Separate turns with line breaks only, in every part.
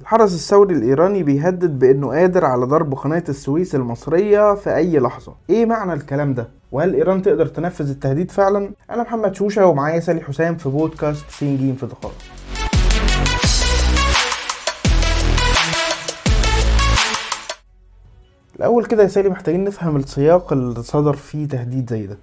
الحرس الثوري الإيراني بيهدد بإنه قادر على ضرب قناة السويس المصرية في أي لحظة إيه معنى الكلام ده؟ وهل إيران تقدر تنفذ التهديد فعلا؟ أنا محمد شوشة ومعايا سالي حسام في بودكاست سين جيم في دقائق الأول كده يا سالي محتاجين نفهم السياق اللي صدر فيه تهديد زي ده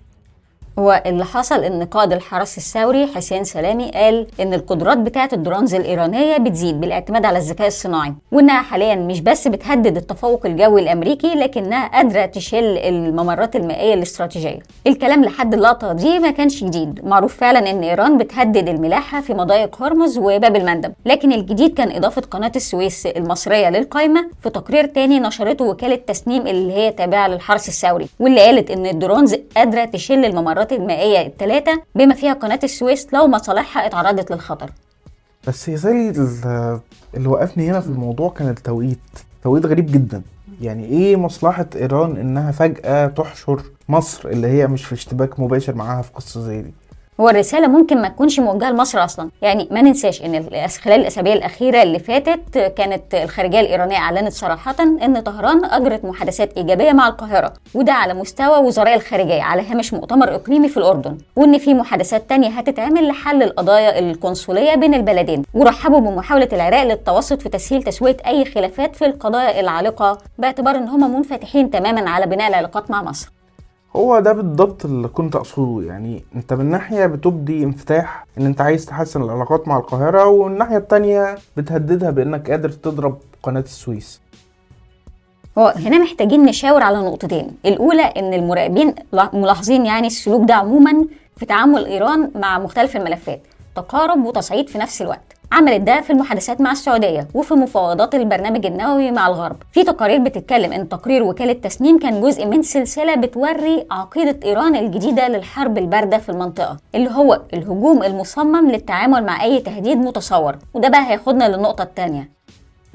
هو اللي حصل إن قائد الحرس الثوري حسين سلامي قال إن القدرات بتاعه الدرونز الإيرانية بتزيد بالاعتماد على الذكاء الصناعي وإنها حاليا مش بس بتهدد التفوق الجوي الأمريكي لكنها قادرة تشل الممرات المائية الاستراتيجية. الكلام لحد اللقطة دي ما كانش جديد. معروف فعلا إن إيران بتهدد الملاحة في مضايق هرمز وباب المندب لكن الجديد كان إضافة قناة السويس المصرية للقائمه في تقرير تاني نشرته وكالة تسنيم اللي هي تابعة للحرس الثوري واللي قالت إن الدرونز قادرة تشل الممرات الممرات المائية الثلاثة بما فيها قناة السويس لو مصالحها اتعرضت للخطر.
بس يا سالي اللي وقفني هنا في الموضوع كان التوقيت. توقيت غريب جدا. يعني إيه مصلحة إيران إنها فجأة تحشر مصر اللي هي مش في اشتباك مباشر معاها في قصة زي دي؟
هو الرسالة ممكن ما تكونش موجهة لمصر أصلا. يعني ما ننساش إن خلال الأسابيع الأخيرة اللي فاتت كانت الخارجية الإيرانية أعلنت صراحة إن طهران أجرت محادثات إيجابية مع القاهرة وده على مستوى وزراء الخارجية على هامش مؤتمر إقليمي في الأردن وإن في محادثات تانية هتتعمل لحل القضايا القنصلية بين البلدين ورحبوا بمحاولة العراق للتوسط في تسهيل تسوية أي خلافات في القضايا العالقة باعتبار إن هم منفتحين تماما على بناء العلاقات مع مصر.
هو ده بالضبط اللي كنت أقصده. يعني أنت من ناحية بتبدي انفتاح إن أنت عايز تحسن العلاقات مع القاهرة والناحيه التانية بتهددها بإنك قادر تضرب قناة السويس.
هو هنا محتاجين نشاور على نقطتين. الأولى إن المراقبين ملاحظين يعني السلوك ده عموما في تعامل إيران مع مختلف الملفات تقارب وتصعيد في نفس الوقت. عملت ده في المحادثات مع السعودية وفي مفاوضات البرنامج النووي مع الغرب. في تقارير بتتكلم إن تقرير وكالة تسنيم كان جزء من سلسلة بتوري عقيدة إيران الجديدة للحرب الباردة في المنطقة اللي هو الهجوم المصمم للتعامل مع أي تهديد متصور. وده بقى هياخدنا للنقطة الثانية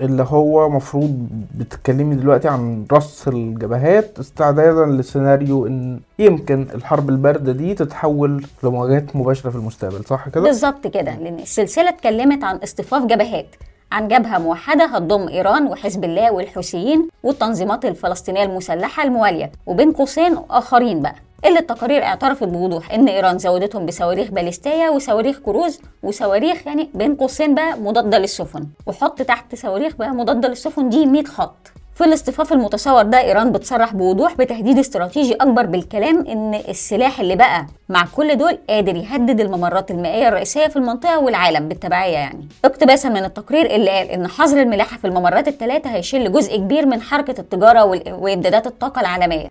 اللي هو مفروض بتتكلمي دلوقتي عن رص الجبهات استعدادا لسيناريو إن يمكن الحرب الباردة دي تتحول لمواجهات مباشرة في المستقبل صح كده؟
بالظبط كده لأن السلسلة اتكلمت عن اصطفاف جبهات عن جبهة موحدة هتضم إيران وحزب الله والحوثيين والتنظيمات الفلسطينية المسلحة الموالية وبين قوسين آخرين بقى. اللي التقارير اعترفت بوضوح إن إيران زودتهم بصواريخ باليستيه وصواريخ كروز وصواريخ يعني بين قوسين بقى مضاده للسفن وحط تحت صواريخ بقى مضاده للسفن دي 100 خط. في الاصطفاف المتصور ده إيران بتصرح بوضوح بتهديد استراتيجي أكبر بالكلام إن السلاح اللي بقى مع كل دول قادر يهدد الممرات المائية الرئيسية في المنطقة والعالم بالتبعية يعني. اقتباسا من التقرير اللي قال إن حظر الملاحة في الممرات الثلاثه هيشيل جزء كبير من حركة التجارة وإمدادات الطاقة العالمية.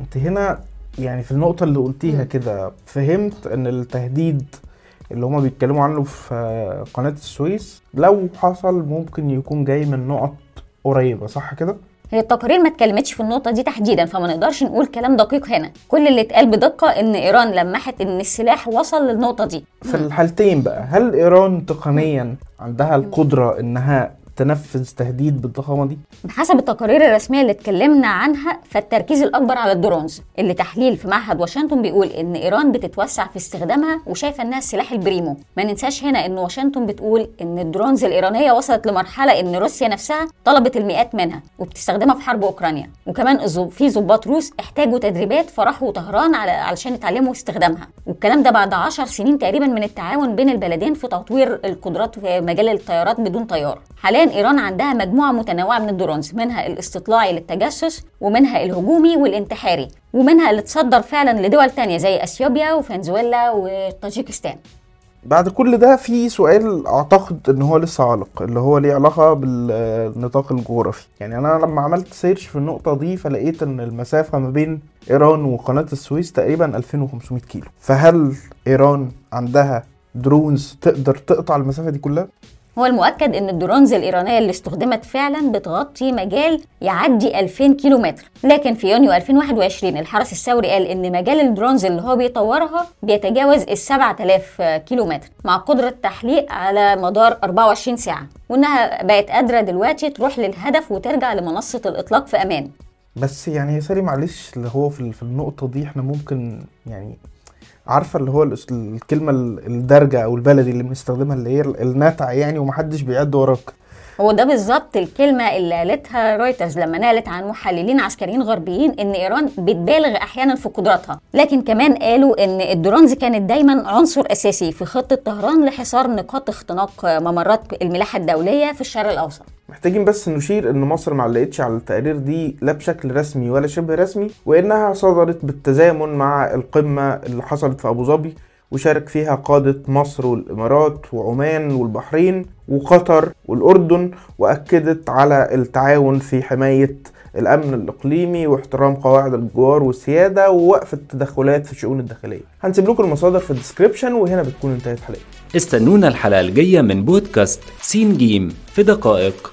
أنت هنا يعني في النقطة اللي قلتيها كده فهمت إن التهديد اللي هما بيتكلموا عنه في قناة السويس لو حصل ممكن يكون جاي من نقط قريبة صح كده؟
هي التقارير ما اتكلمتش في النقطة دي تحديدا فما نقدرش نقول كلام دقيق هنا. كل اللي اتقال بدقة إن إيران لمحت إن السلاح وصل للنقطة دي.
في الحالتين بقى هل إيران تقنيا عندها القدرة إنها تنفذ تهديد بالضخامة دي؟
بحسب التقارير الرسمية اللي اتكلمنا عنها فالتركيز الأكبر على الدرونز اللي تحليل في معهد واشنطن بيقول إن إيران بتتوسع في استخدامها وشايفة إنها السلاح البريمو. ما ننساش هنا إن واشنطن بتقول إن الدرونز الإيرانية وصلت لمرحلة إن روسيا نفسها طلبت المئات منها وبتستخدمها في حرب أوكرانيا. وكمان في ضباط روس احتاجوا تدريبات فراحوا طهران على علشان يتعلموا استخدامها. والكلام ده بعد 10 سنين تقريبا من التعاون بين البلدين في تطوير القدرات في مجال الطيارات بدون طيار. حاليا إيران عندها مجموعة متنوعة من الدرونز منها الاستطلاعي للتجسس ومنها الهجومي والانتحاري ومنها اللي تصدر فعلا لدول تانية زي إثيوبيا وفنزويلا وطاجيكستان
بعد كل ده في سؤال أعتقد إن هو لسه عالق اللي هو ليه علاقة بالنطاق الجغرافي. يعني أنا لما عملت search في النقطة دي فلقيت إن المسافة ما بين إيران وقناة السويس تقريبا 2500 كيلو. فهل إيران عندها drones تقدر تقطع المسافة دي كلها؟
هو المؤكد إن ال drones الإيرانية اللي استخدمت فعلا بتغطي مجال يعدي 2000 كيلو متر لكن في يونيو 2021 الحرس الثوري قال إن مجال ال drones اللي هو بيطورها بيتجاوز ال 7000 كيلو متر مع قدرة تحليق على مدار 24 ساعة وإنها بقت قادرة دلوقتي تروح للهدف وترجع لمنصة الإطلاق في أمان.
بس يعني يا سالي معلش اللي هو في النقطة دي إحنا ممكن يعني عارفة اللي هو الكلمة الدارجة أو البلدي اللي بنستخدمها اللي هي الناتعه يعني ومحدش بيعد وراك.
هو ده بالظبط الكلمة اللي قالتها رويترز لما نقلت عن محللين عسكريين غربيين إن إيران بتبالغ أحيانا في قدراتها، لكن كمان قالوا إن ال drones كانت دايما عنصر أساسي في خطة طهران لحصار نقاط اختناق ممرات الملاحة الدولية في الشرق الأوسط.
محتاجين بس نشير إن مصر ما علقتش على التقارير دي لا بشكل رسمي ولا شبه رسمي وإنها صدرت بالتزامن مع القمة اللي حصلت في أبو ظبي وشارك فيها قادة مصر والإمارات وعمان والبحرين وقطر والأردن وأكدت على التعاون في حماية الأمن الإقليمي واحترام قواعد الجوار والسيادة ووقف التدخلات في الشؤون الداخلية. هنسيب لكم المصادر في ال description وهنا بتكون انتهت حلقتنا.
استنونا الحلقة الجاية من بودكاست سين جيم في دقائق.